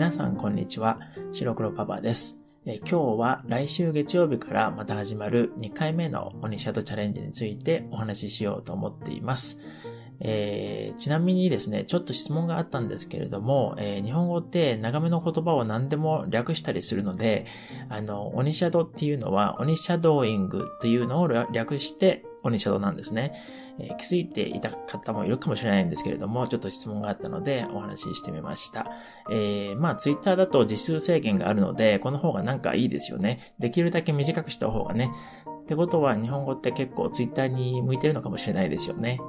皆さんこんにちは。白黒パパです。え今日は来週月曜日からまた始まる2回目のオニシャドチャレンジについてお話ししようと思っています。えー、ちなみにですね、ちょっと質問があったんですけれども、えー、日本語って長めの言葉を何でも略したりするので、あの、オニシャドっていうのは、オニシャドーイングっていうのを略して、オニシャドウなんですね、えー、気づいていた方もいるかもしれないんですけれども、ちょっと質問があったのでお話ししてみました。えー、まあツイッターだと実数制限があるので、この方がなんかいいですよね。できるだけ短くした方がね。ってことは日本語って結構ツイッターに向いてるのかもしれないですよね。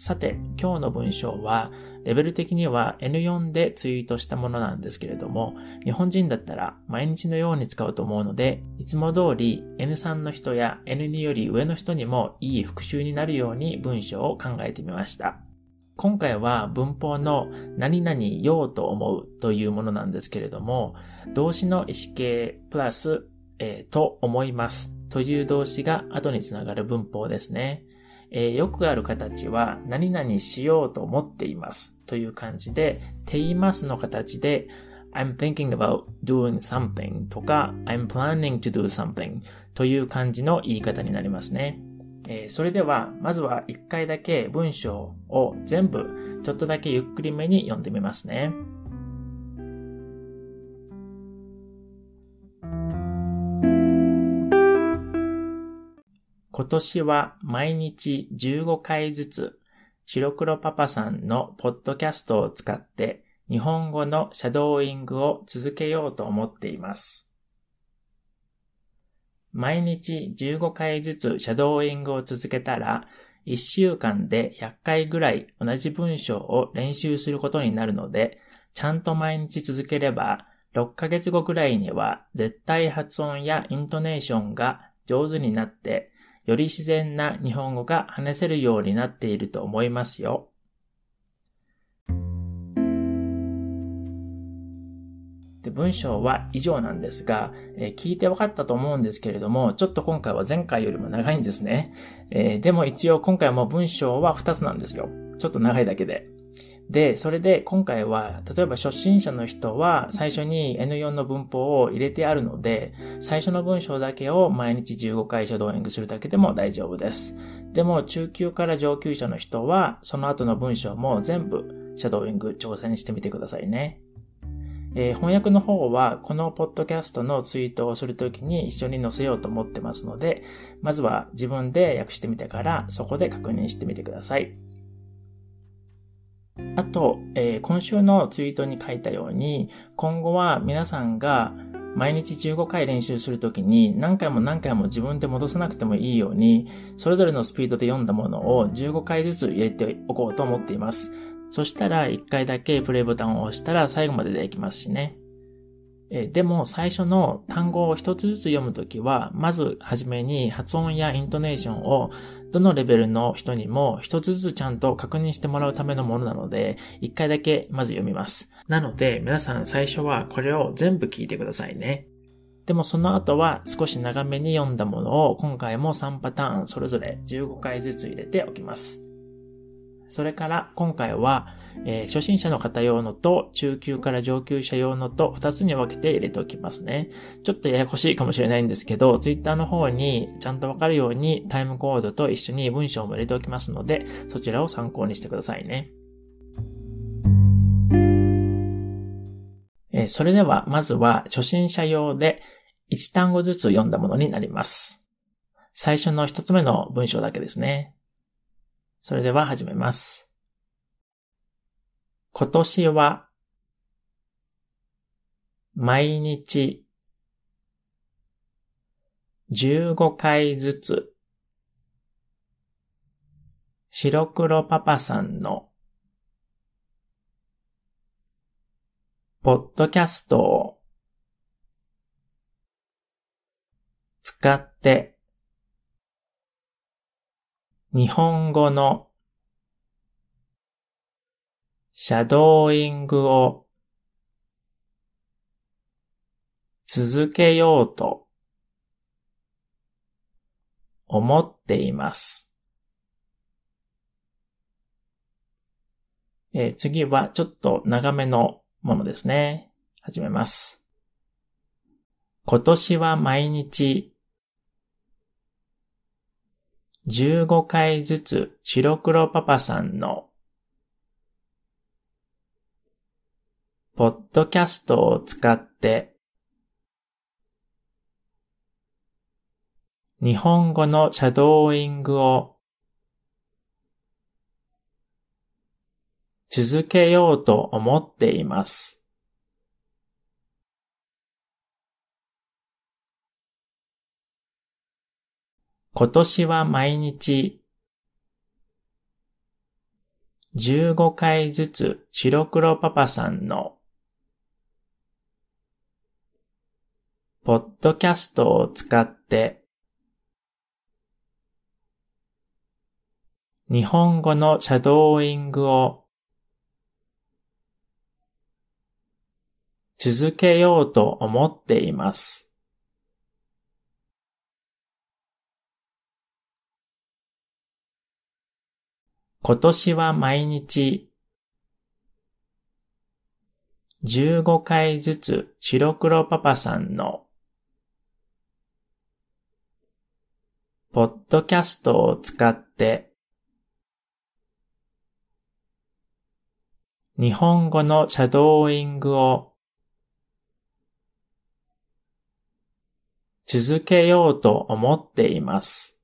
さて、今日の文章は、レベル的には N4 でツイートしたものなんですけれども、日本人だったら毎日のように使うと思うので、いつも通り N3 の人や N2 より上の人にもいい復習になるように文章を考えてみました。今回は文法の何々ようと思うというものなんですけれども、動詞の意思形プラス、えー、と思いますという動詞が後につながる文法ですね。えー、よくある形は、何々しようと思っていますという感じで、ていますの形で、I'm thinking about doing something とか、I'm planning to do something という感じの言い方になりますね。えー、それでは、まずは一回だけ文章を全部、ちょっとだけゆっくりめに読んでみますね。今年は毎日15回ずつ白黒パパさんのポッドキャストを使って日本語のシャドーイングを続けようと思っています。毎日15回ずつシャドーイングを続けたら1週間で100回ぐらい同じ文章を練習することになるので、ちゃんと毎日続ければ6ヶ月後ぐらいには絶対発音やイントネーションが上手になってより自然な日本語が話せるようになっていると思いますよ。で文章は以上なんですが、えー、聞いて分かったと思うんですけれども、ちょっと今回は前回よりも長いんですね。えー、でも一応今回も文章は2つなんですよ。ちょっと長いだけで。で、それで今回は、例えば初心者の人は最初に N4 の文法を入れてあるので、最初の文章だけを毎日15回シャドーイングするだけでも大丈夫です。でも中級から上級者の人は、その後の文章も全部シャドーイング挑戦してみてくださいね。えー、翻訳の方は、このポッドキャストのツイートをするときに一緒に載せようと思ってますので、まずは自分で訳してみてから、そこで確認してみてください。あと、えー、今週のツイートに書いたように、今後は皆さんが毎日15回練習するときに何回も何回も自分で戻さなくてもいいように、それぞれのスピードで読んだものを15回ずつ入れておこうと思っています。そしたら1回だけプレイボタンを押したら最後までできますしね。えでも最初の単語を一つずつ読むときは、まずはじめに発音やイントネーションをどのレベルの人にも一つずつちゃんと確認してもらうためのものなので、一回だけまず読みます。なので皆さん最初はこれを全部聞いてくださいね。でもその後は少し長めに読んだものを今回も3パターンそれぞれ15回ずつ入れておきます。それから今回は、えー、初心者の方用のと中級から上級者用のと2つに分けて入れておきますね。ちょっとややこしいかもしれないんですけど、Twitter の方にちゃんとわかるようにタイムコードと一緒に文章も入れておきますので、そちらを参考にしてくださいね。えー、それではまずは初心者用で1単語ずつ読んだものになります。最初の1つ目の文章だけですね。それでは始めます。今年は、毎日、15回ずつ、白黒パパさんの、ポッドキャストを、使って日本語のシャドーイングを続けようと思っています。えー、次はちょっと長めのものですね。始めます。今年は毎日15回ずつ白黒パパさんのポッドキャストを使って日本語のシャドーイングを続けようと思っています。今年は毎日15回ずつ白黒パパさんのポッドキャストを使って日本語のシャドーイングを続けようと思っています。今年は毎日15回ずつ白黒パパさんのポッドキャストを使って日本語のシャドーイングを続けようと思っています。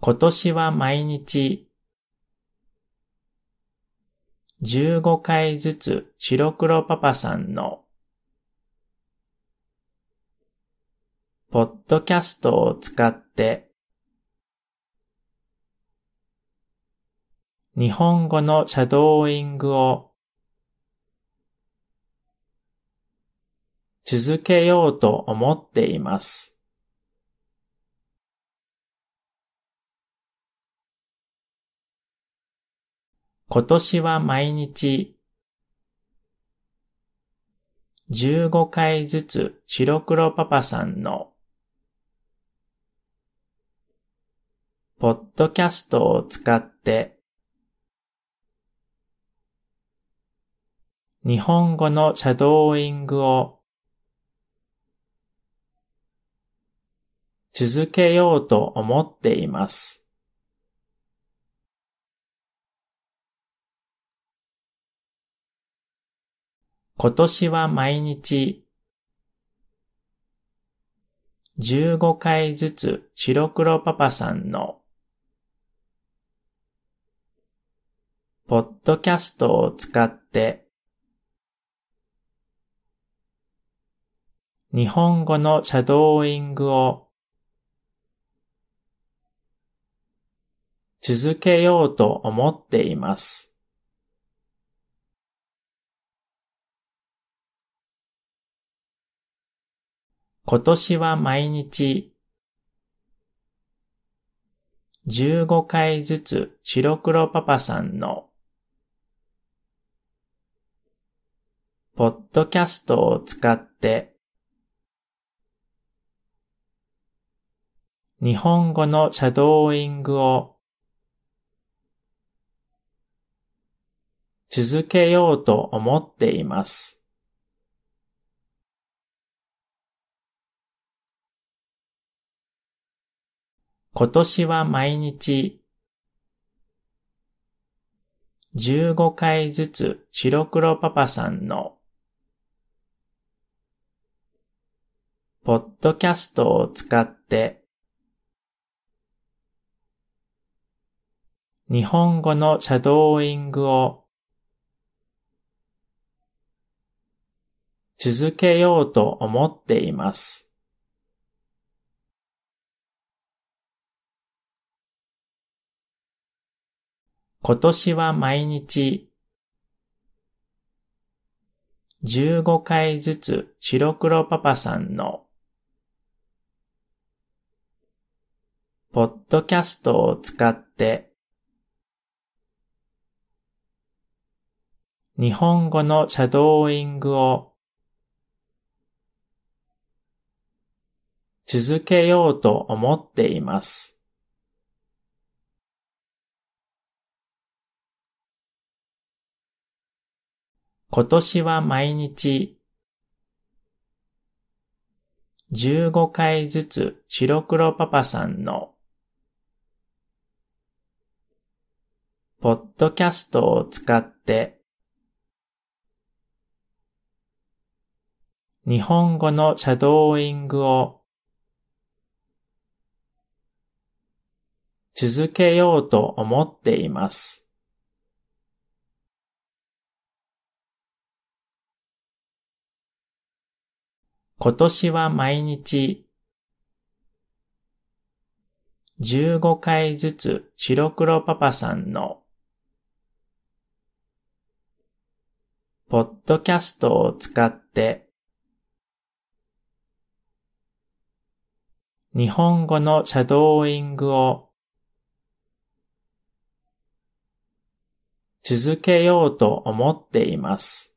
今年は毎日15回ずつ白黒パパさんのポッドキャストを使って日本語のシャドーイングを続けようと思っています。今年は毎日15回ずつ白黒パパさんのポッドキャストを使って日本語のシャドーイングを続けようと思っています。今年は毎日15回ずつ白黒パパさんのポッドキャストを使って日本語のシャドーイングを続けようと思っています。今年は毎日15回ずつ白黒パパさんのポッドキャストを使って日本語のシャドーイングを続けようと思っています。今年は毎日15回ずつ白黒パパさんのポッドキャストを使って日本語のシャドーイングを続けようと思っています。今年は毎日15回ずつ白黒パパさんのポッドキャストを使って日本語のシャドーイングを続けようと思っています。今年は毎日15回ずつ白黒パパさんのポッドキャストを使って日本語のシャドーイングを続けようと思っています。今年は毎日15回ずつ白黒パパさんのポッドキャストを使って日本語のシャドーイングを続けようと思っています。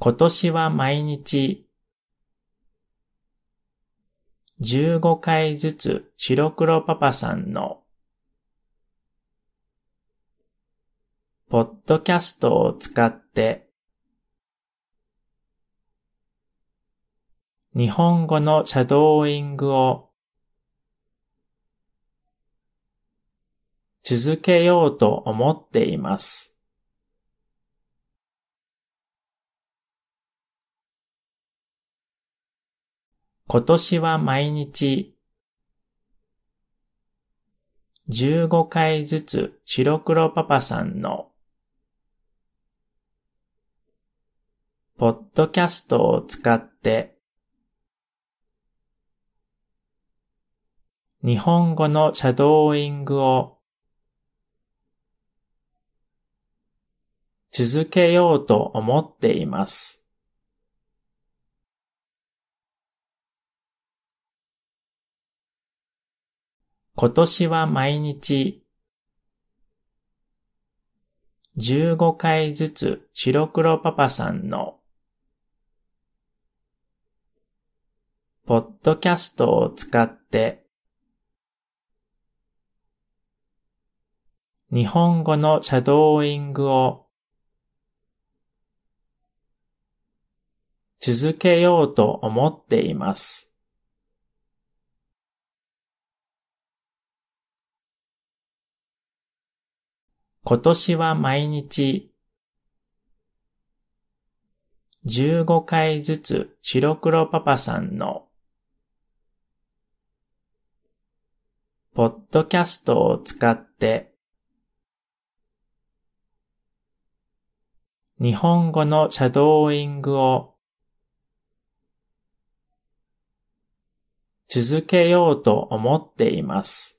今年は毎日15回ずつ白黒パパさんのポッドキャストを使って日本語のシャドーイングを続けようと思っています。今年は毎日15回ずつ白黒パパさんのポッドキャストを使って日本語のシャドーイングを続けようと思っています。今年は毎日15回ずつ白黒パパさんのポッドキャストを使って日本語のシャドーイングを続けようと思っています。今年は毎日15回ずつ白黒パパさんのポッドキャストを使って日本語のシャドーイングを続けようと思っています。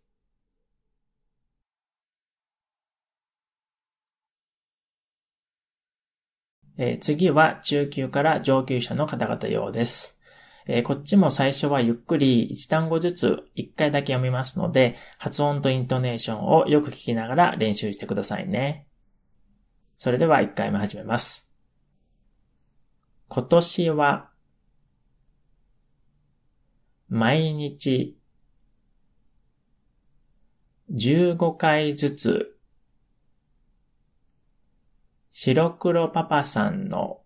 えー次は中級から上級者の方々用です。えーこっちも最初はゆっくり1単語ずつ1回だけ読みますので、発音とイントネーションをよく聞きながら練習してくださいね。それでは1回目始めます。今年は、毎日、15回ずつ、白黒パパさんの、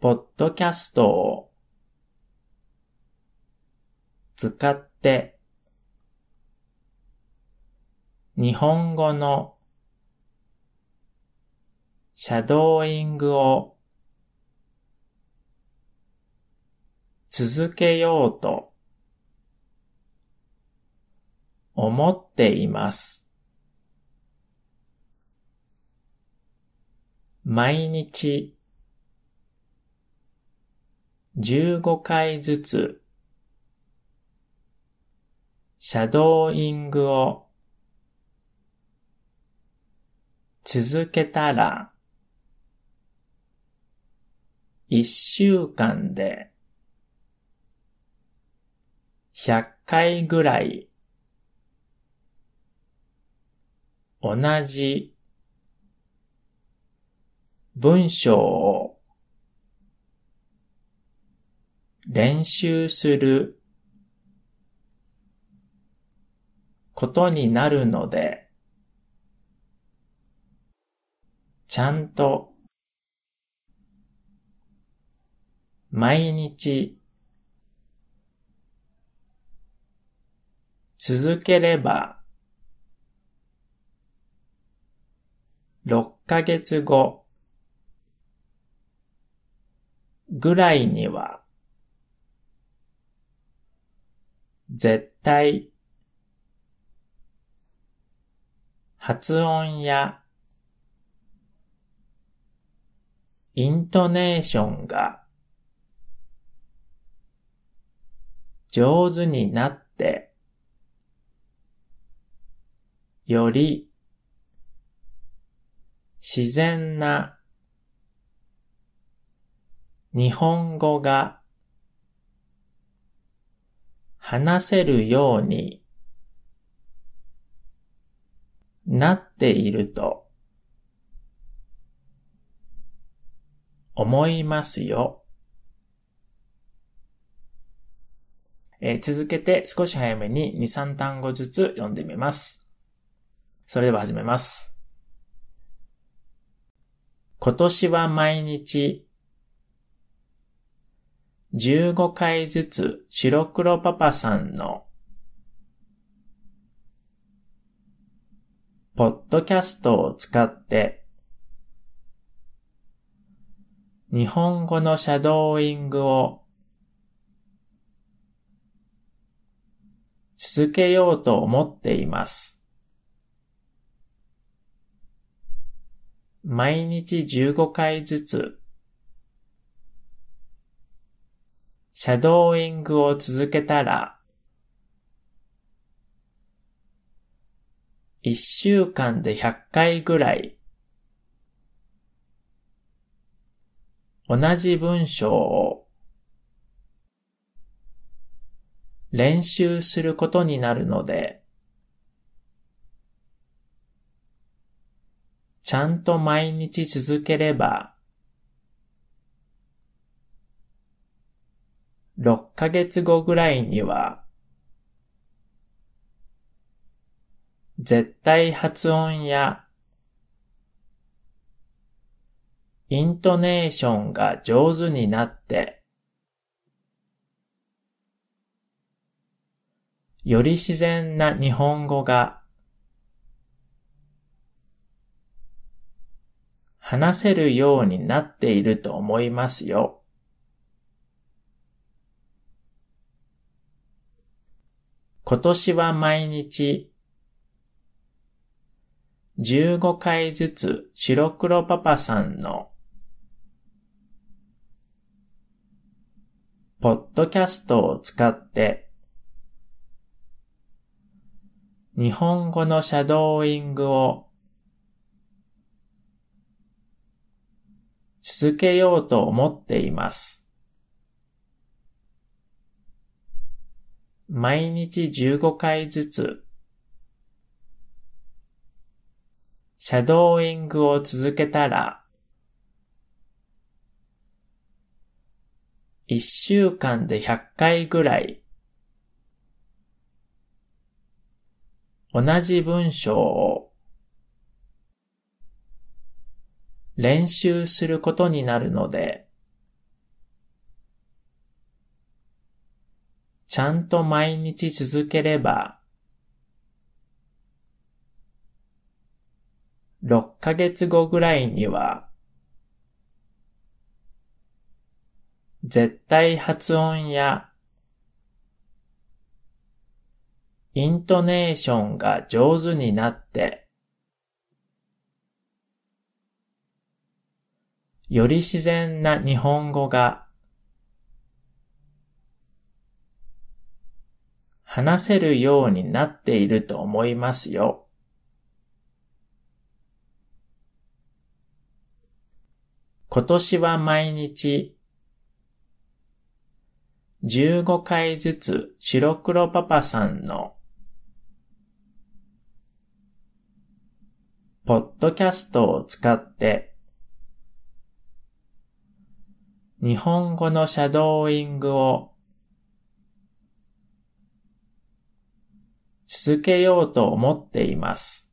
ポッドキャストを、使って、日本語の、シャドーイングを、続けようと、思っています。毎日15回ずつシャドーイングを続けたら1週間で100回ぐらい同じ文章を練習することになるので、ちゃんと毎日続ければ6ヶ月後ぐらいには絶対発音やイントネーションが上手になってより自然な日本語が話せるようになっていると思いますよ。えー、続けて少し早めに2、3単語ずつ読んでみます。それでは始めます。今年は毎日15回ずつ白黒パパさんのポッドキャストを使って日本語のシャドーイングを続けようと思っています。毎日15回ずつシャドーイングを続けたら、一週間で100回ぐらい、同じ文章を練習することになるので、ちゃんと毎日続ければ、6ヶ月後ぐらいには、絶対発音やイントネーションが上手になって、より自然な日本語が話せるようになっていると思いますよ。今年は毎日15回ずつ白黒パパさんのポッドキャストを使って日本語のシャドーイングを続けようと思っています。毎日15回ずつ、シャドーイングを続けたら、1週間で100回ぐらい、同じ文章を練習することになるので、ちゃんと毎日続ければ、6ヶ月後ぐらいには、絶対発音やイントネーションが上手になって、より自然な日本語が話せるようになっていると思いますよ。今年は毎日15回ずつ白黒パパさんのポッドキャストを使って日本語のシャドーイングを続けようと思っています。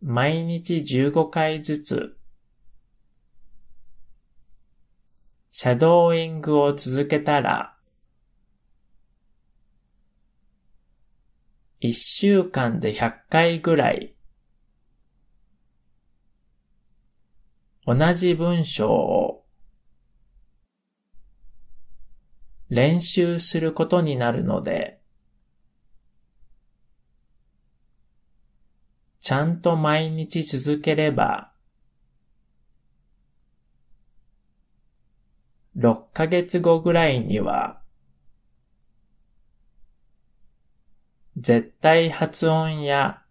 毎日15回ずつシャドーイングを続けたら1週間で100回ぐらい同じ文章を練習することになるので、ちゃんと毎日続ければ、6ヶ月後ぐらいには、絶対発音や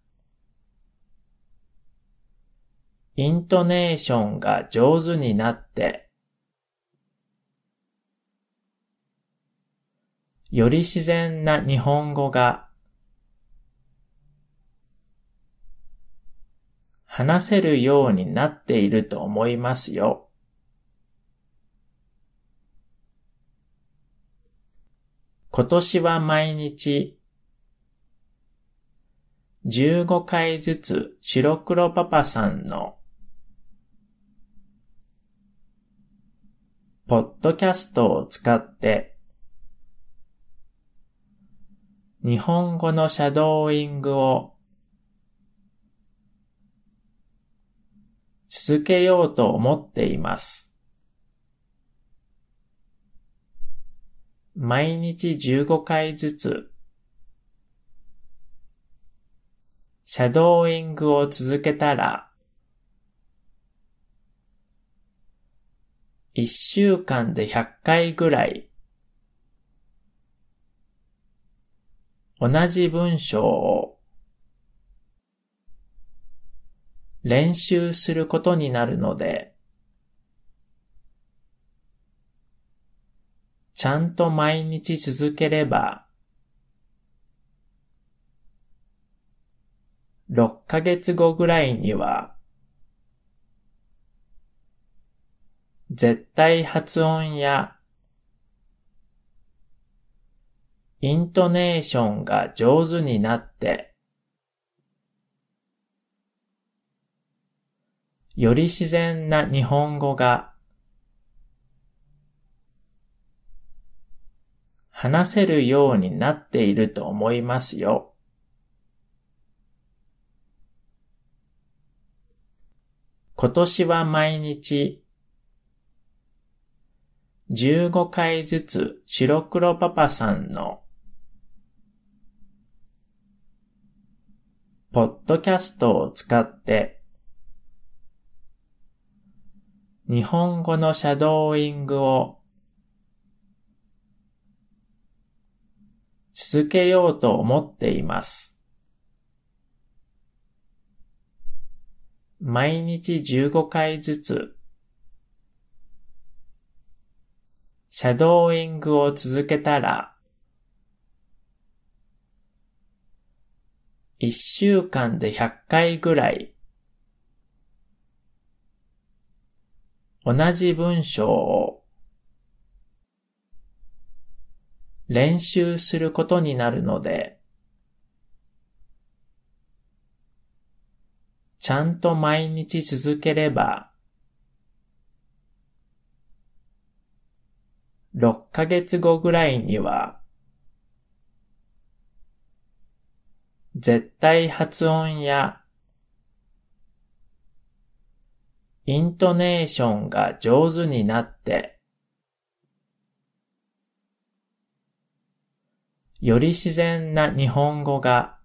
イントネーションが上手になって、より自然な日本語が話せるようになっていると思いますよ。今年は毎日15回ずつ白黒パパさんのポッドキャストを使って日本語のシャドーイングを続けようと思っています。毎日15回ずつシャドーイングを続けたら1週間で100回ぐらい同じ文章を練習することになるので、ちゃんと毎日続ければ、6ヶ月後ぐらいには、絶対発音やイントネーションが上手になって、より自然な日本語が話せるようになっていると思いますよ。今年は毎日15回ずつ白黒パパさんのポッドキャストを使って日本語のシャドーイングを続けようと思っています。毎日15回ずつシャドーイングを続けたら、1週間で100回ぐらい、同じ文章を練習することになるので、ちゃんと毎日続ければ、6ヶ月後ぐらいには、絶対発音やイントネーションが上手になって、より自然な日本語が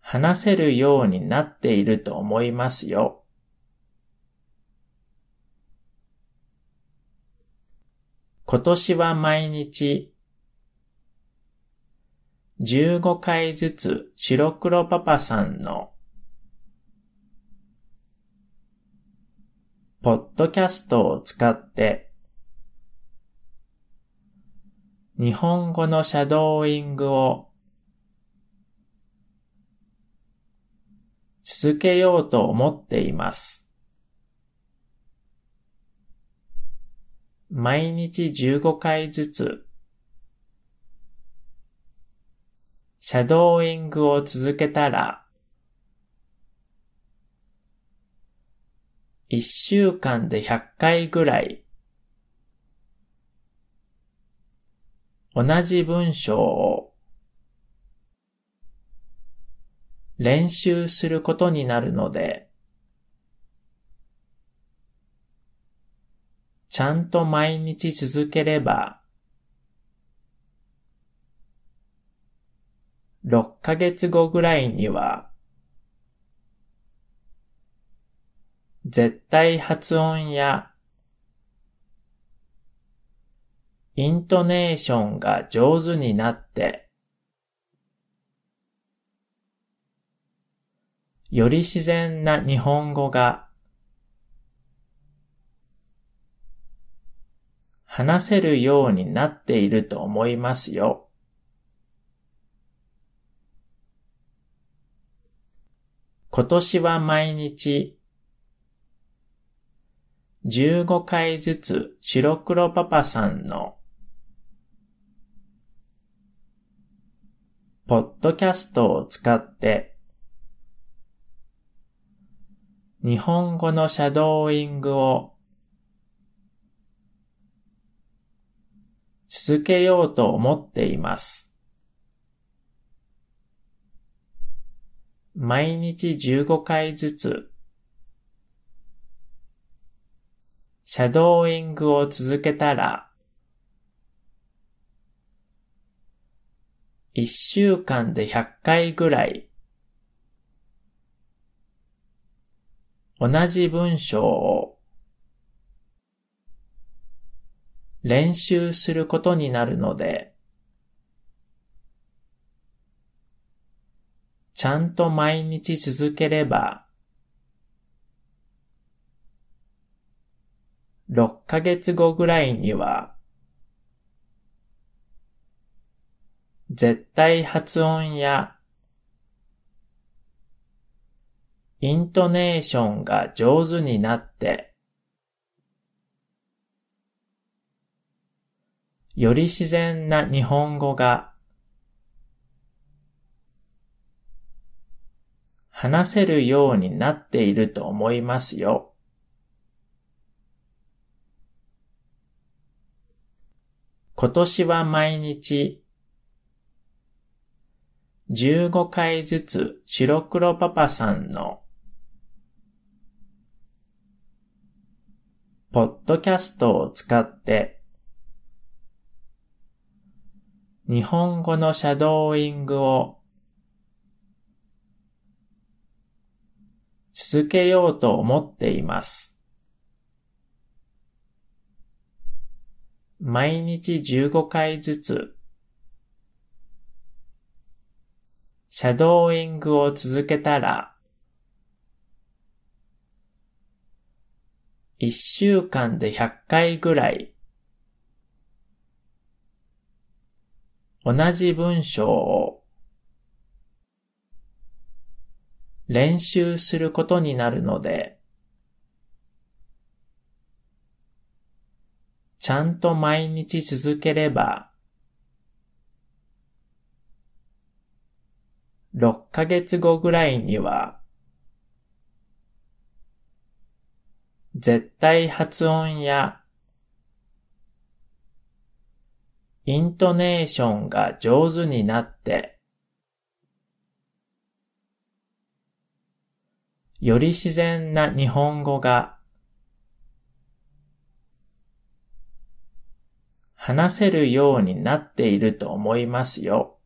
話せるようになっていると思いますよ。今年は毎日15回ずつ白黒パパさんのポッドキャストを使って日本語のシャドーイングを続けようと思っています。毎日15回ずつ、シャドーイングを続けたら、1週間で100回ぐらい、同じ文章を練習することになるので、ちゃんと毎日続ければ、6ヶ月後ぐらいには、絶対発音やイントネーションが上手になって、より自然な日本語が話せるようになっていると思いますよ。今年は毎日15回ずつ白黒パパさんのポッドキャストを使って日本語のシャドーイングを続けようと思っています。毎日15回ずつシャドーイングを続けたら、1週間で100回ぐらい、同じ文章を練習することになるので、ちゃんと毎日続ければ、6ヶ月後ぐらいには、絶対発音やイントネーションが上手になって、より自然な日本語が話せるようになっていると思いますよ。今年は毎日15回ずつ白黒パパさんのポッドキャストを使って日本語のシャドーイングを続けようと思っています。毎日15回ずつ、シャドーイングを続けたら、1週間で100回ぐらい、同じ文章を練習することになるので、ちゃんと毎日続ければ、6ヶ月後ぐらいには、絶対発音やイントネーションが上手になって、より自然な日本語が話せるようになっていると思いますよ。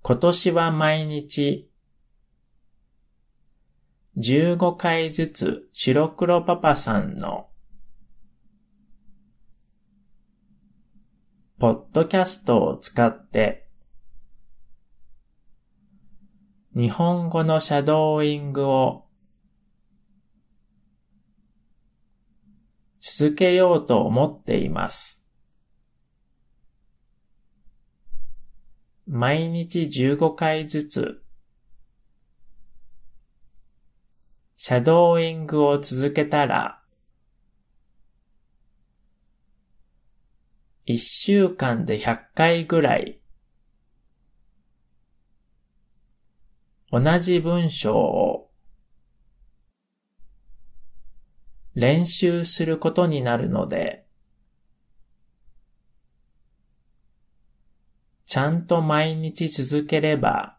今年は毎日15回ずつ白黒パパさんのポッドキャストを使って日本語のシャドーイングを続けようと思っています。毎日15回ずつ、シャドーイングを続けたら、1週間で100回ぐらい、同じ文章を練習することになるので、ちゃんと毎日続ければ、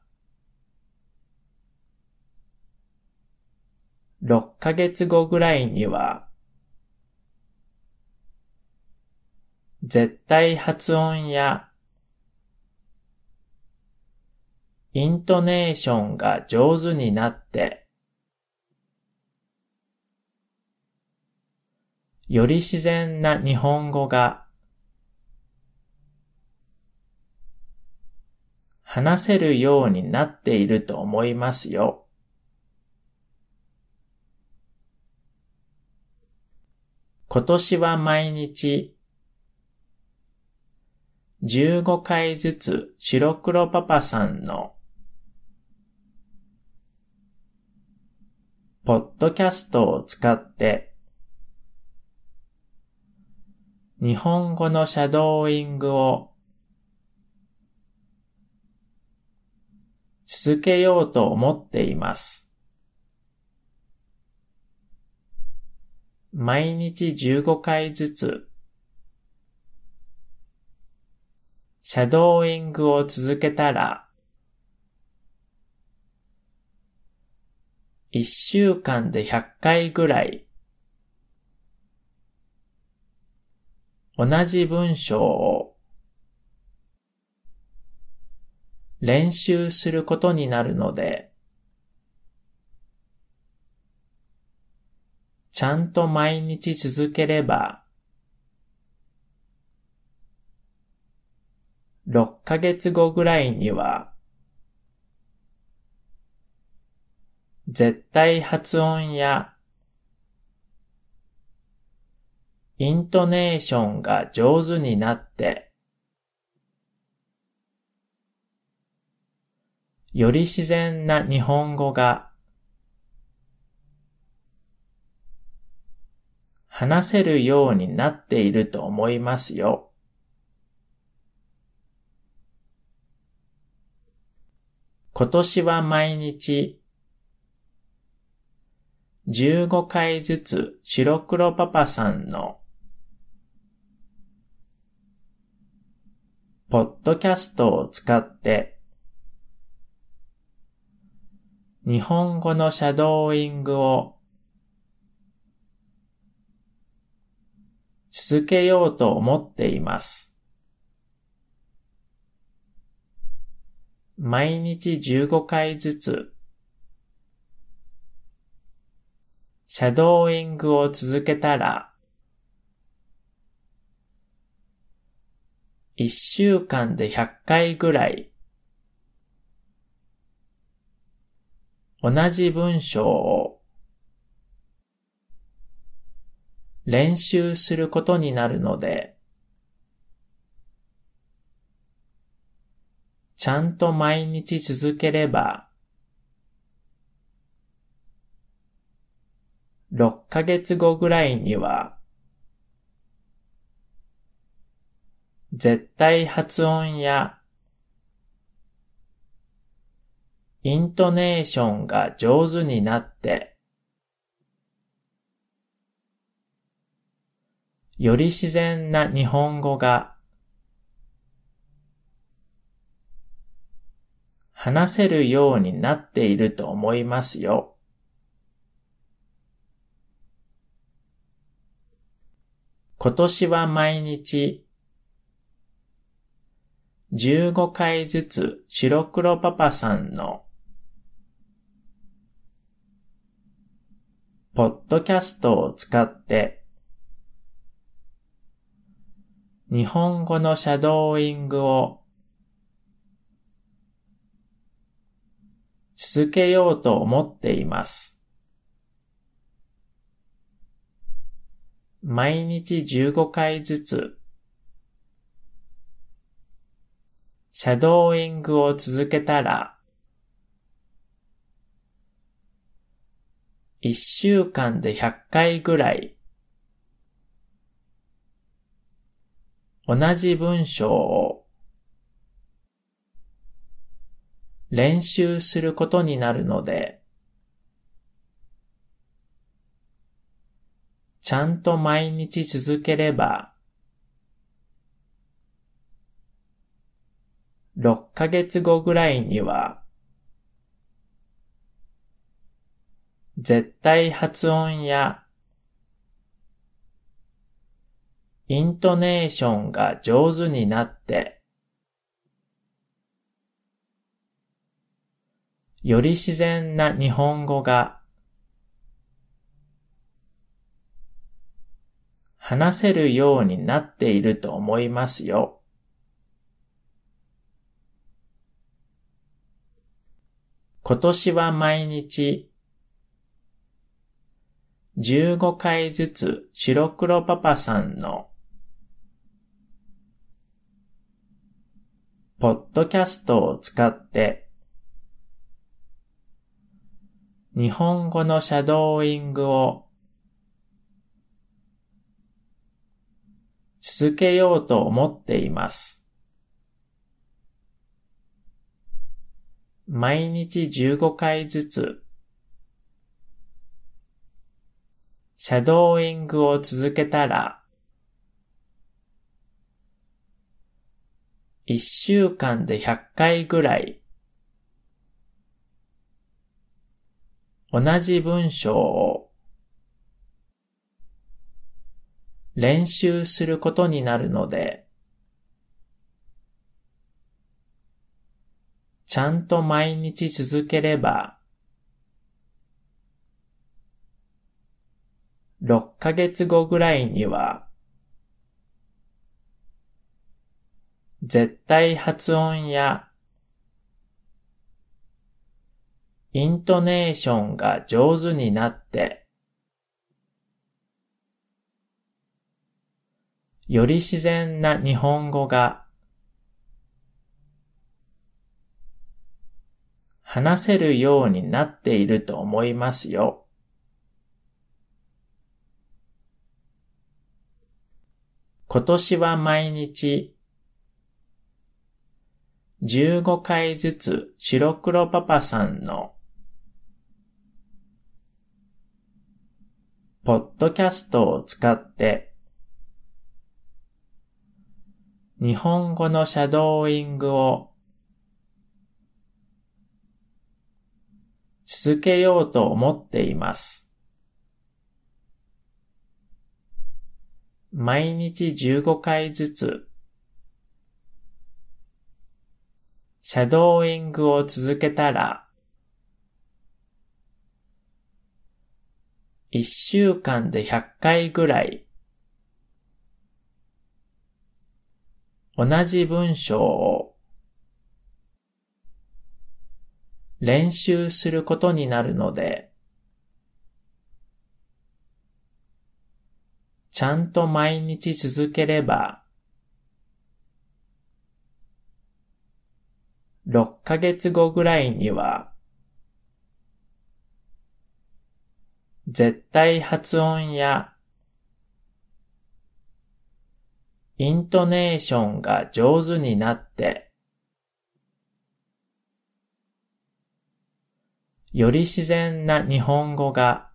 6ヶ月後ぐらいには、絶対発音やイントネーションが上手になって、より自然な日本語が話せるようになっていると思いますよ。今年は毎日15回ずつ白黒パパさんのポッドキャストを使って日本語のシャドーイングを続けようと思っています。毎日15回ずつシャドーイングを続けたら一週間で100回ぐらい同じ文章を練習することになるので、ちゃんと毎日続ければ、6ヶ月後ぐらいには、絶対発音やイントネーションが上手になって、より自然な日本語が話せるようになっていると思いますよ。今年は毎日15回ずつ白黒パパさんのポッドキャストを使って日本語のシャドーイングを続けようと思っています。毎日15回ずつシャドーイングを続けたら一週間で100回ぐらい同じ文章を練習することになるので、ちゃんと毎日続ければ、6ヶ月後ぐらいには、絶対発音やイントネーションが上手になって、より自然な日本語が話せるようになっていると思いますよ。今年は毎日15回ずつ白黒パパさんのポッドキャストを使って、日本語のシャドーイングを続けようと思っています。毎日15回ずつ、シャドーイングを続けたら、一週間で100回ぐらい、同じ文章を練習することになるので、ちゃんと毎日続ければ、6ヶ月後ぐらいには、絶対発音やイントネーションが上手になって、より自然な日本語が話せるようになっていると思いますよ。今年は毎日15回ずつ白黒パパさんのポッドキャストを使って日本語のシャドーイングを続けようと思っています。毎日15回ずつ、シャドーイングを続けたら、1週間で100回ぐらい、同じ文章を練習することになるので、ちゃんと毎日続ければ、6ヶ月後ぐらいには、絶対発音やイントネーションが上手になって、より自然な日本語が話せるようになっていると思いますよ。今年は毎日15回ずつ白黒パパさんのポッドキャストを使って日本語のシャドーイングを続けようと思っています。毎日15回ずつ、シャドーイングを続けたら、1週間で100回ぐらい、同じ文章を練習することになるので、ちゃんと毎日続ければ、6ヶ月後ぐらいには、絶対発音やイントネーションが上手になって、より自然な日本語が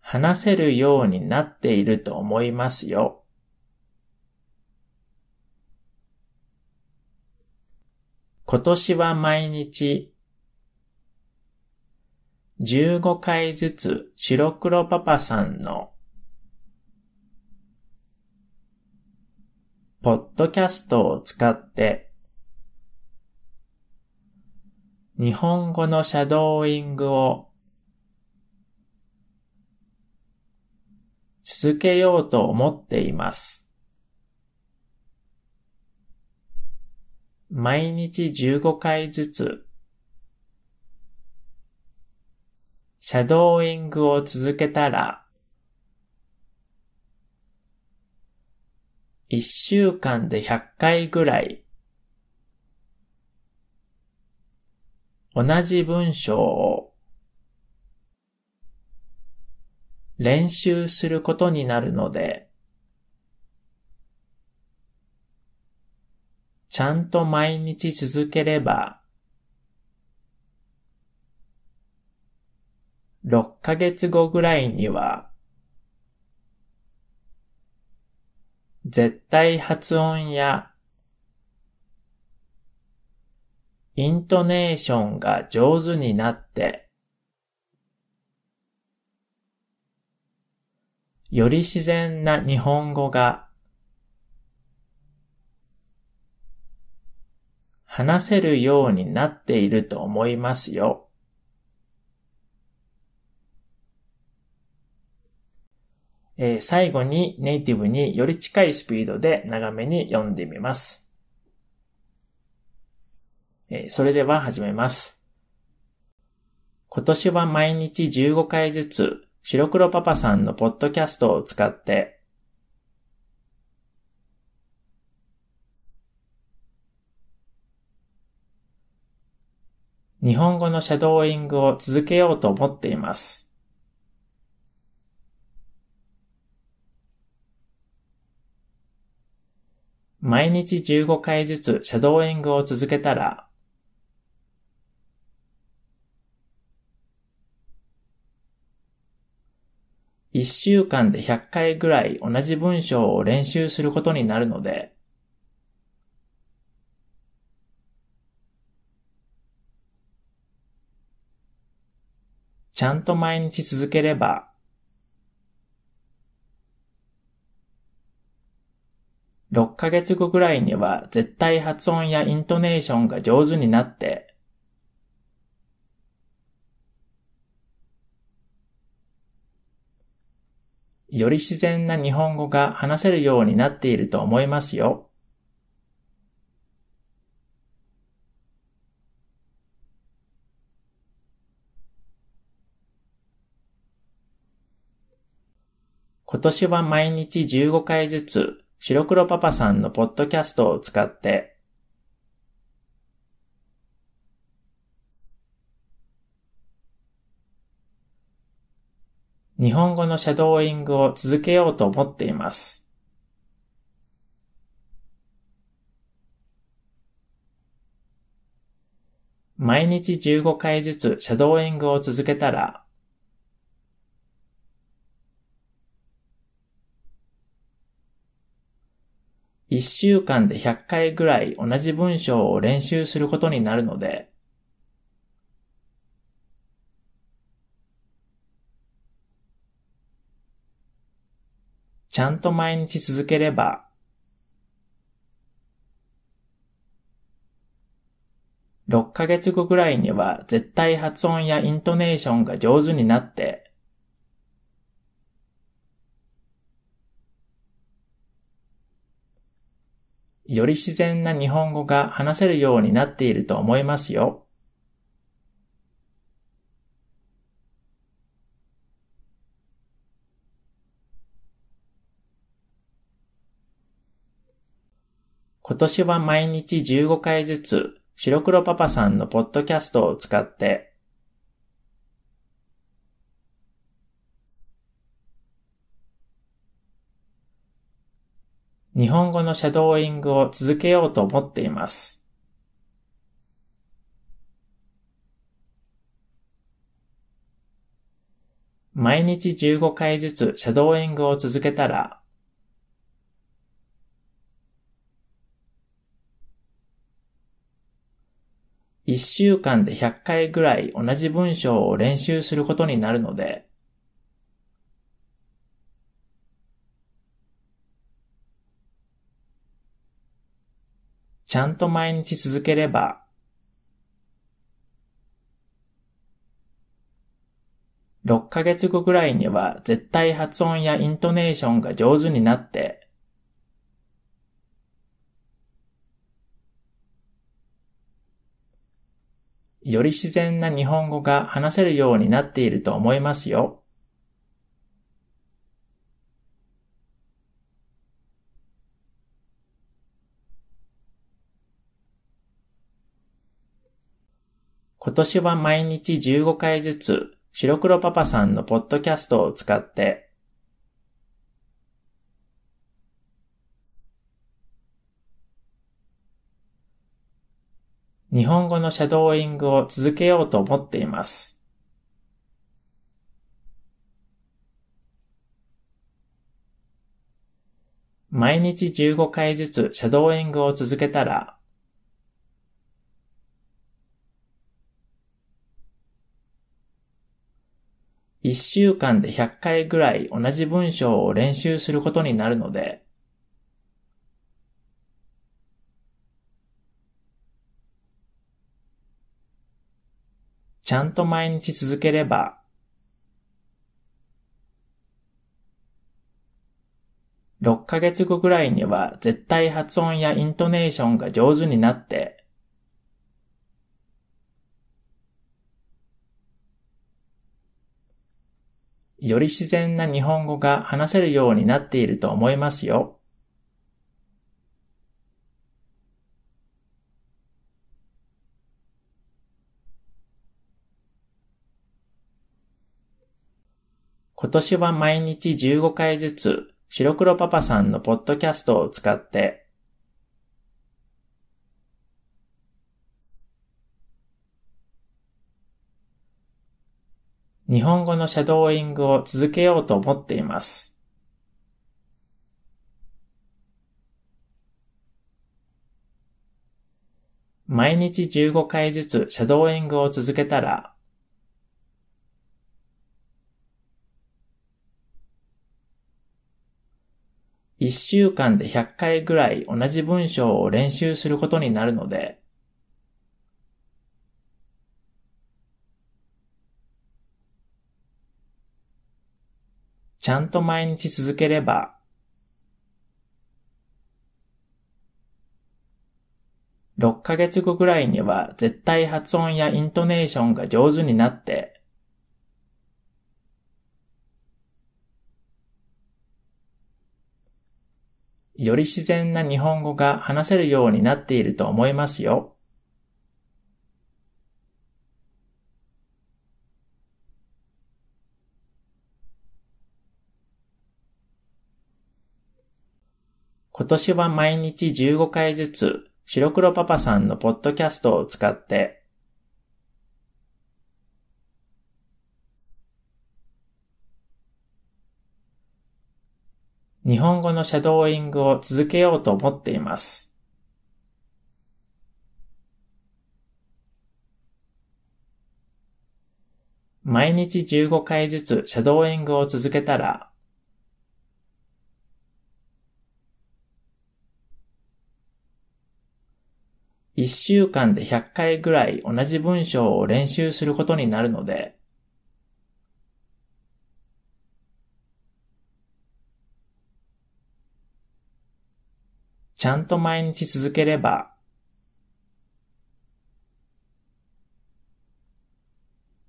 話せるようになっていると思いますよ。今年は毎日15回ずつ白黒パパさんのポッドキャストを使って日本語のシャドーイングを続けようと思っています。毎日15回ずつシャドーイングを続けたら一週間で100回ぐらい同じ文章を練習することになるので、ちゃんと毎日続ければ、6ヶ月後ぐらいには、絶対発音やイントネーションが上手になって、より自然な日本語が話せるようになっていると思いますよ。えー、最後にネイティブにより近いスピードで長めに読んでみます。えそれでは始めます。今年は毎日15回ずつ白黒パパさんのポッドキャストを使って日本語のシャドーイングを続けようと思っています。毎日15回ずつシャドーイングを続けたら一週間で100回ぐらい同じ文章を練習することになるので、ちゃんと毎日続ければ、6ヶ月後ぐらいには絶対発音やイントネーションが上手になって、より自然な日本語が話せるようになっていると思いますよ。今年は毎日15回ずつ白黒パパさんのポッドキャストを使って日本語のシャドーイングを続けようと思っています。毎日15回ずつシャドーイングを続けたら、一週間で100回ぐらい同じ文章を練習することになるので、ちゃんと毎日続ければ、6ヶ月後ぐらいには絶対発音やイントネーションが上手になって、より自然な日本語が話せるようになっていると思いますよ。今年は毎日15回ずつ白黒パパさんのポッドキャストを使って日本語のシャドーイングを続けようと思っています。毎日15回ずつシャドーイングを続けたら一週間で100回ぐらい同じ文章を練習することになるので、ちゃんと毎日続ければ、6ヶ月後ぐらいには絶対発音やイントネーションが上手になって、より自然な日本語が話せるようになっていると思いますよ。今年は毎日15回ずつ白黒パパさんのポッドキャストを使って日本語のシャドーイングを続けようと思っています。毎日15回ずつシャドーイングを続けたら、1週間で100回ぐらい同じ文章を練習することになるので、ちゃんと毎日続ければ、6ヶ月後ぐらいには絶対発音やイントネーションが上手になって、より自然な日本語が話せるようになっていると思いますよ。今年は毎日15回ずつ白黒パパさんのポッドキャストを使って日本語のシャドーイングを続けようと思っています。毎日15回ずつシャドーイングを続けたら1週間で100回ぐらい同じ文章を練習することになるので、ちゃんと毎日続ければ、6ヶ月後ぐらいには絶対発音やイントネーションが上手になって、より自然な日本語が話せるようになっていると思いますよ。今年は毎日15回ずつ白黒パパさんのポッドキャストを使って日本語のシャドーイングを続けようと思っています。毎日15回ずつシャドーイングを続けたら、1週間で100回ぐらい同じ文章を練習することになるので、ちゃんと毎日続ければ、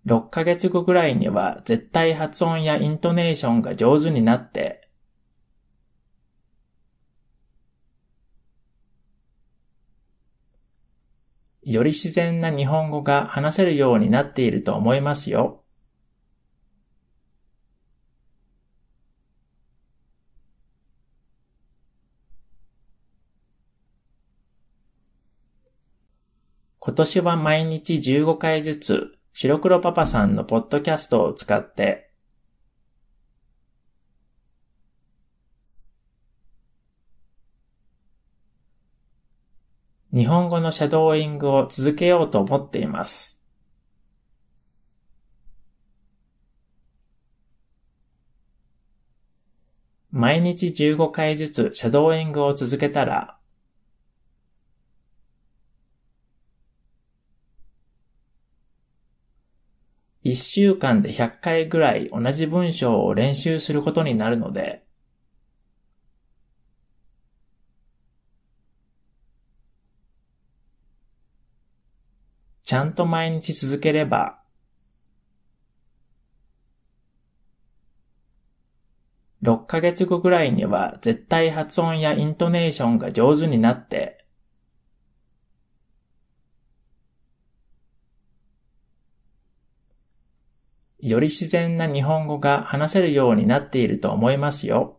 6ヶ月後ぐらいには絶対発音やイントネーションが上手になって、より自然な日本語が話せるようになっていると思いますよ。今年は毎日15回ずつ白黒パパさんのポッドキャストを使って日本語のシャドーイングを続けようと思っています。毎日15回ずつシャドーイングを続けたら1週間で100回ぐらい同じ文章を練習することになるので、ちゃんと毎日続ければ、6ヶ月後ぐらいには絶対発音やイントネーションが上手になって、より自然な日本語が話せるようになっていると思いますよ。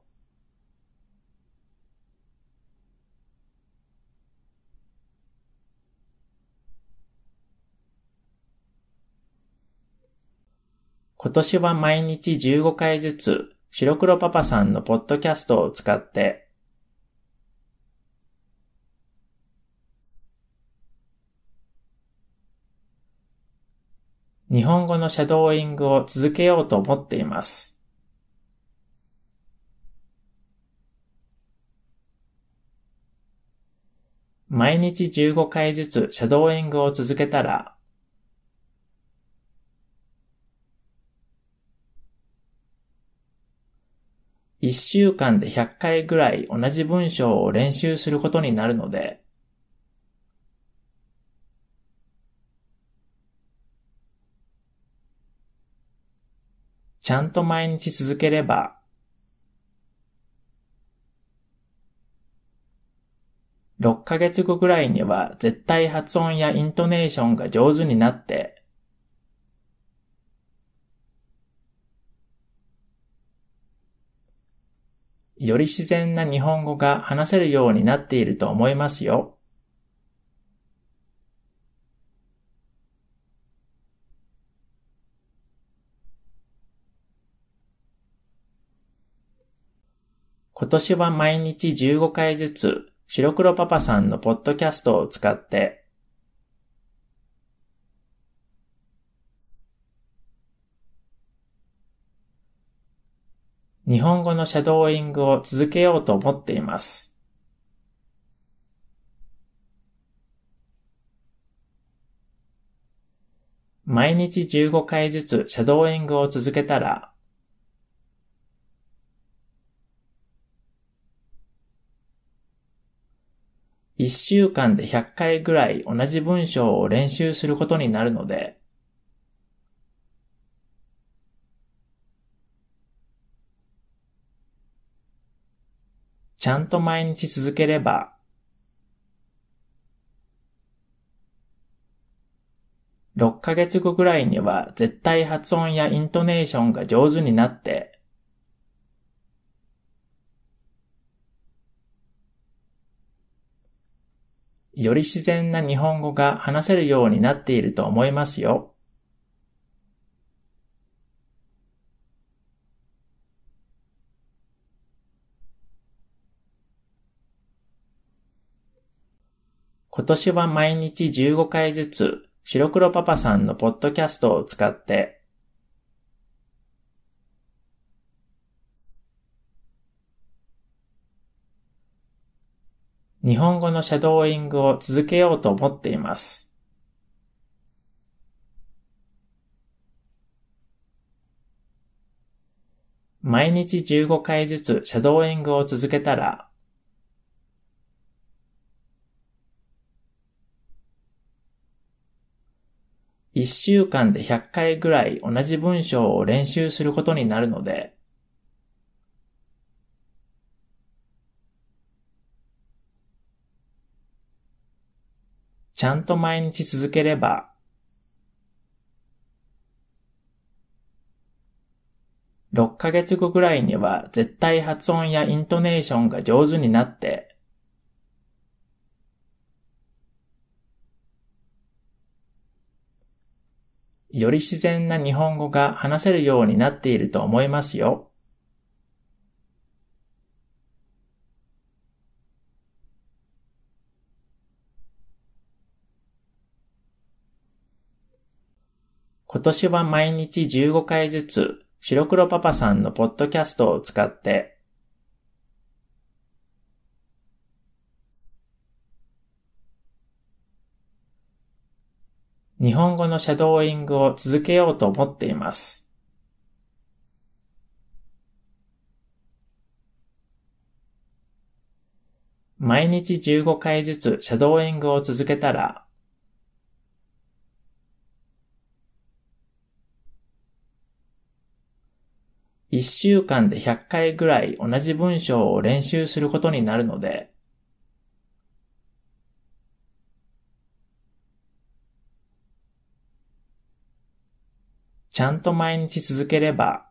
今年は毎日15回ずつ白黒パパさんのポッドキャストを使って日本語のシャドーイングを続けようと思っています。毎日15回ずつシャドーイングを続けたら、1週間で100回ぐらい同じ文章を練習することになるので、ちゃんと毎日続ければ、6ヶ月後ぐらいには絶対発音やイントネーションが上手になって、より自然な日本語が話せるようになっていると思いますよ。今年は毎日15回ずつ白黒パパさんのポッドキャストを使って日本語のシャドーイングを続けようと思っています。毎日15回ずつシャドーイングを続けたら1週間で100回ぐらい同じ文章を練習することになるので、ちゃんと毎日続ければ、6ヶ月後ぐらいには絶対発音やイントネーションが上手になって、より自然な日本語が話せるようになっていると思いますよ。今年は毎日15回ずつ白黒パパさんのポッドキャストを使って日本語のシャドーイングを続けようと思っています。毎日15回ずつシャドーイングを続けたら、1週間で100回ぐらい同じ文章を練習することになるので、ちゃんと毎日続ければ、6ヶ月後ぐらいには絶対発音やイントネーションが上手になって、より自然な日本語が話せるようになっていると思いますよ。今年は毎日15回ずつ白黒パパさんのポッドキャストを使って日本語のシャドーイングを続けようと思っています。毎日15回ずつシャドーイングを続けたら1週間で100回ぐらい同じ文章を練習することになるので、ちゃんと毎日続ければ、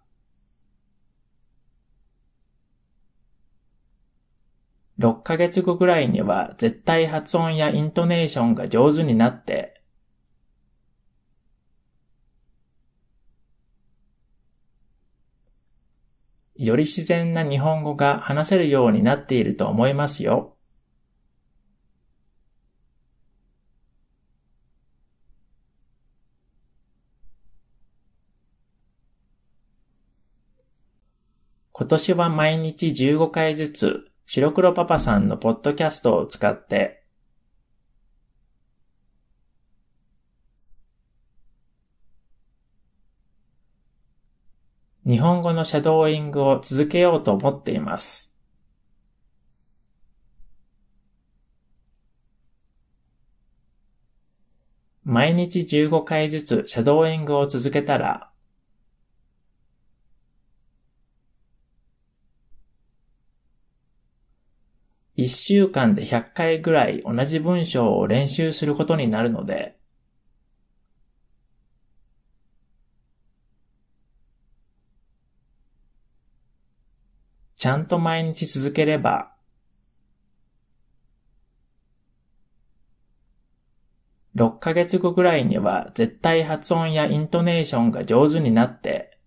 6ヶ月後ぐらいには絶対発音やイントネーションが上手になって、より自然な日本語が話せるようになっていると思いますよ。今年は毎日15回ずつ白黒パパさんのポッドキャストを使って、日本語のシャドーイングを続けようと思っています。毎日15回ずつシャドーイングを続けたら、一週間で100回ぐらい同じ文章を練習することになるので、ちゃんと毎日続ければ、6ヶ月後ぐらいには絶対発音やイントネーションが上手になって、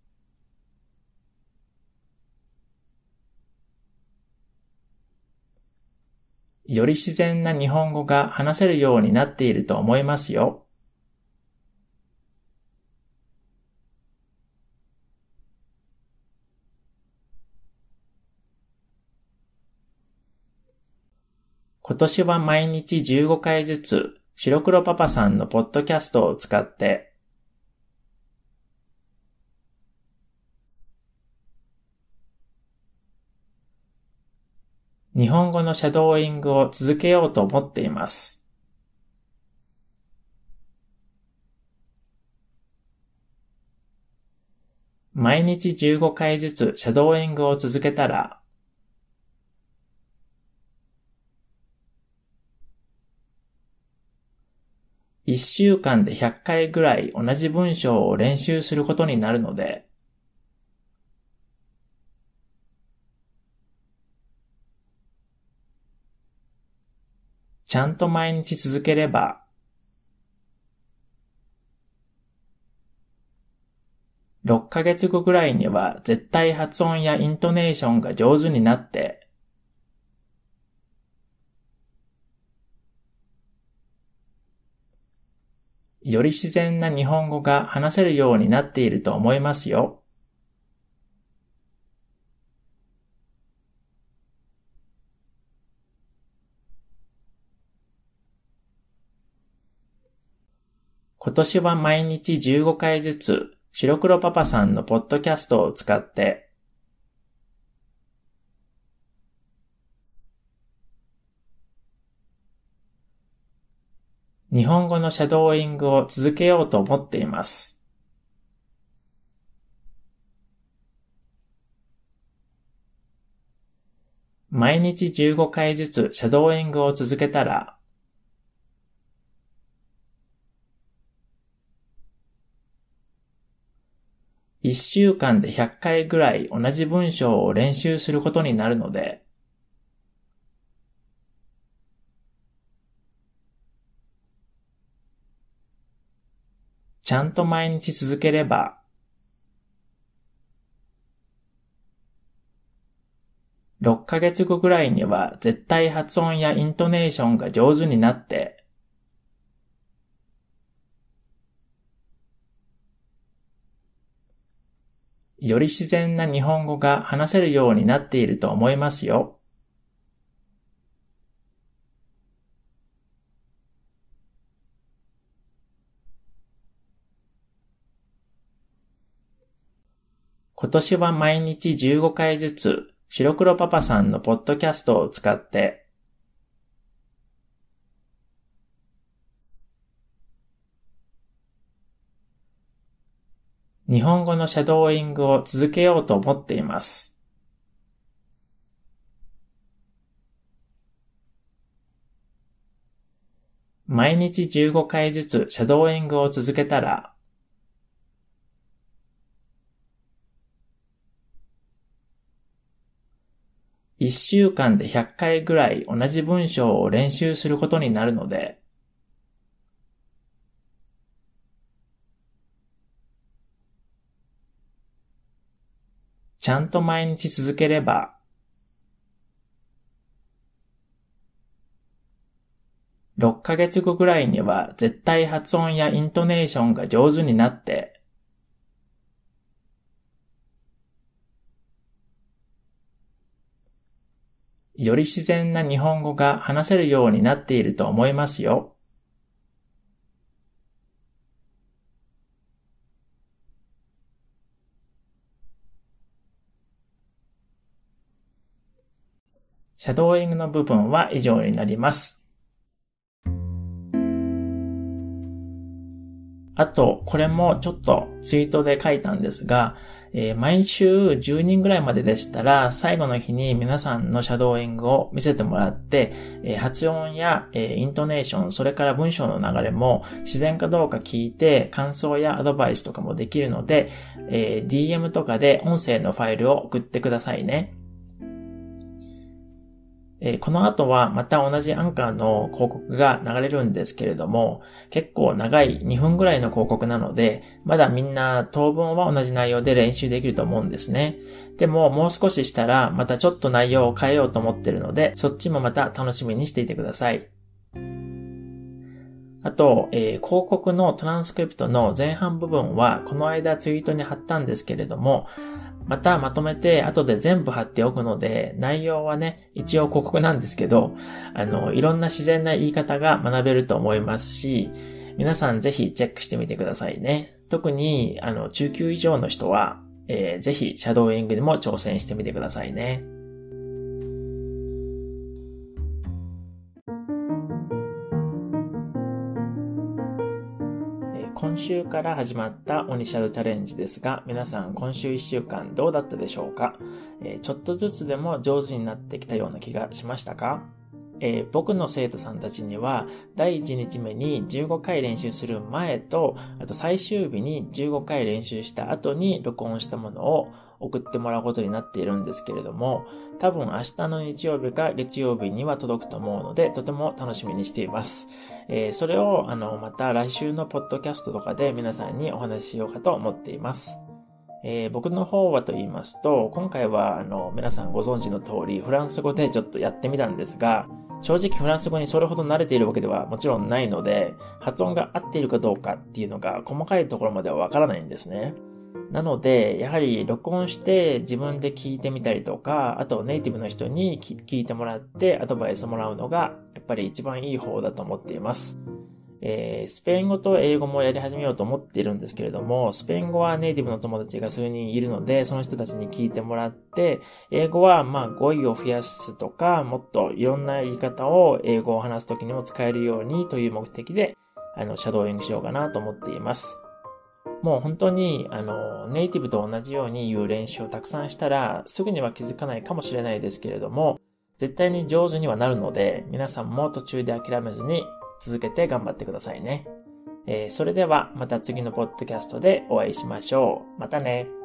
より自然な日本語が話せるようになっていると思いますよ。今年は毎日15回ずつ白黒パパさんのポッドキャストを使って日本語のシャドーイングを続けようと思っています。毎日15回ずつシャドーイングを続けたら、1週間で100回ぐらい同じ文章を練習することになるので、ちゃんと毎日続ければ、6ヶ月後ぐらいには絶対発音やイントネーションが上手になって、より自然な日本語が話せるようになっていると思いますよ。今年は毎日15回ずつ白黒パパさんのポッドキャストを使って日本語のシャドーイングを続けようと思っています。毎日15回ずつシャドーイングを続けたら1週間で100回ぐらい同じ文章を練習することになるので、ちゃんと毎日続ければ、6ヶ月後ぐらいには絶対発音やイントネーションが上手になって、より自然な日本語が話せるようになっていると思いますよ。今年は毎日15回ずつ白黒パパさんのポッドキャストを使って日本語のシャドーイングを続けようと思っています。毎日15回ずつシャドーイングを続けたら、1週間で100回ぐらい同じ文章を練習することになるので、ちゃんと毎日続ければ、6ヶ月後ぐらいには絶対発音やイントネーションが上手になって、より自然な日本語が話せるようになっていると思いますよ。シャドーイングの部分は以上になります。あと、これもちょっとツイートで書いたんですが、えー、毎週10人ぐらいまででしたら、最後の日に皆さんのシャドーイングを見せてもらって、えー、発音や、えー、イントネーション、それから文章の流れも自然かどうか聞いて、感想やアドバイスとかもできるので、え DM とかで音声のファイルを送ってくださいね。えこの後はまた同じアンカーの広告が流れるんですけれども、結構長い2分ぐらいの広告なので、まだみんな当分は同じ内容で練習できると思うんですね。でももう少ししたらまたちょっと内容を変えようと思ってるので、そっちもまた楽しみにしていてください。あと、えー、広告のトランスクリプトの前半部分はこの間ツイートに貼ったんですけれども、またまとめて後で全部貼っておくので、内容はね、一応広告なんですけど、あの、いろんな自然な言い方が学べると思いますし、皆さんぜひチェックしてみてくださいね。特に、あの、中級以上の人は、えー、ぜひシャドーイングでも挑戦してみてくださいね。今週から始まったオニシャルチャレンジですが、皆さん今週1週間どうだったでしょうか、えー、ちょっとずつでも上手になってきたような気がしましたか？えー、僕の生徒さんたちには、第1日目に15回練習する前と、あと最終日に15回練習した後に録音したものを送ってもらうことになっているんですけれども、多分明日の日曜日か月曜日には届くと思うので、とても楽しみにしています。えー、それを、あの、また来週のポッドキャストとかで皆さんにお話ししようかと思っています。えー、僕の方はと言いますと、今回は、あの、皆さんご存知の通り、フランス語でちょっとやってみたんですが、正直フランス語にそれほど慣れているわけではもちろんないので、発音が合っているかどうかっていうのが細かいところまではわからないんですね。なので、やはり録音して自分で聞いてみたりとか、あとネイティブの人に聞いてもらってアドバイスもらうのが、っぱり一番いい方だと思っています。えー、スペイン語と英語もやり始めようと思っているんですけれども、スペイン語はネイティブの友達が数人いるので、その人たちに聞いてもらって、英語はまあ語彙を増やすとか、もっといろんな言い方を英語を話すときにも使えるようにという目的で、あの、シャドーイングしようかなと思っています。もう本当に、あの、ネイティブと同じように言う練習をたくさんしたら、すぐには気づかないかもしれないですけれども、絶対に上手にはなるので、皆さんも途中で諦めずに続けて頑張ってくださいね。えー、それではまた次のポッドキャストでお会いしましょう。またね。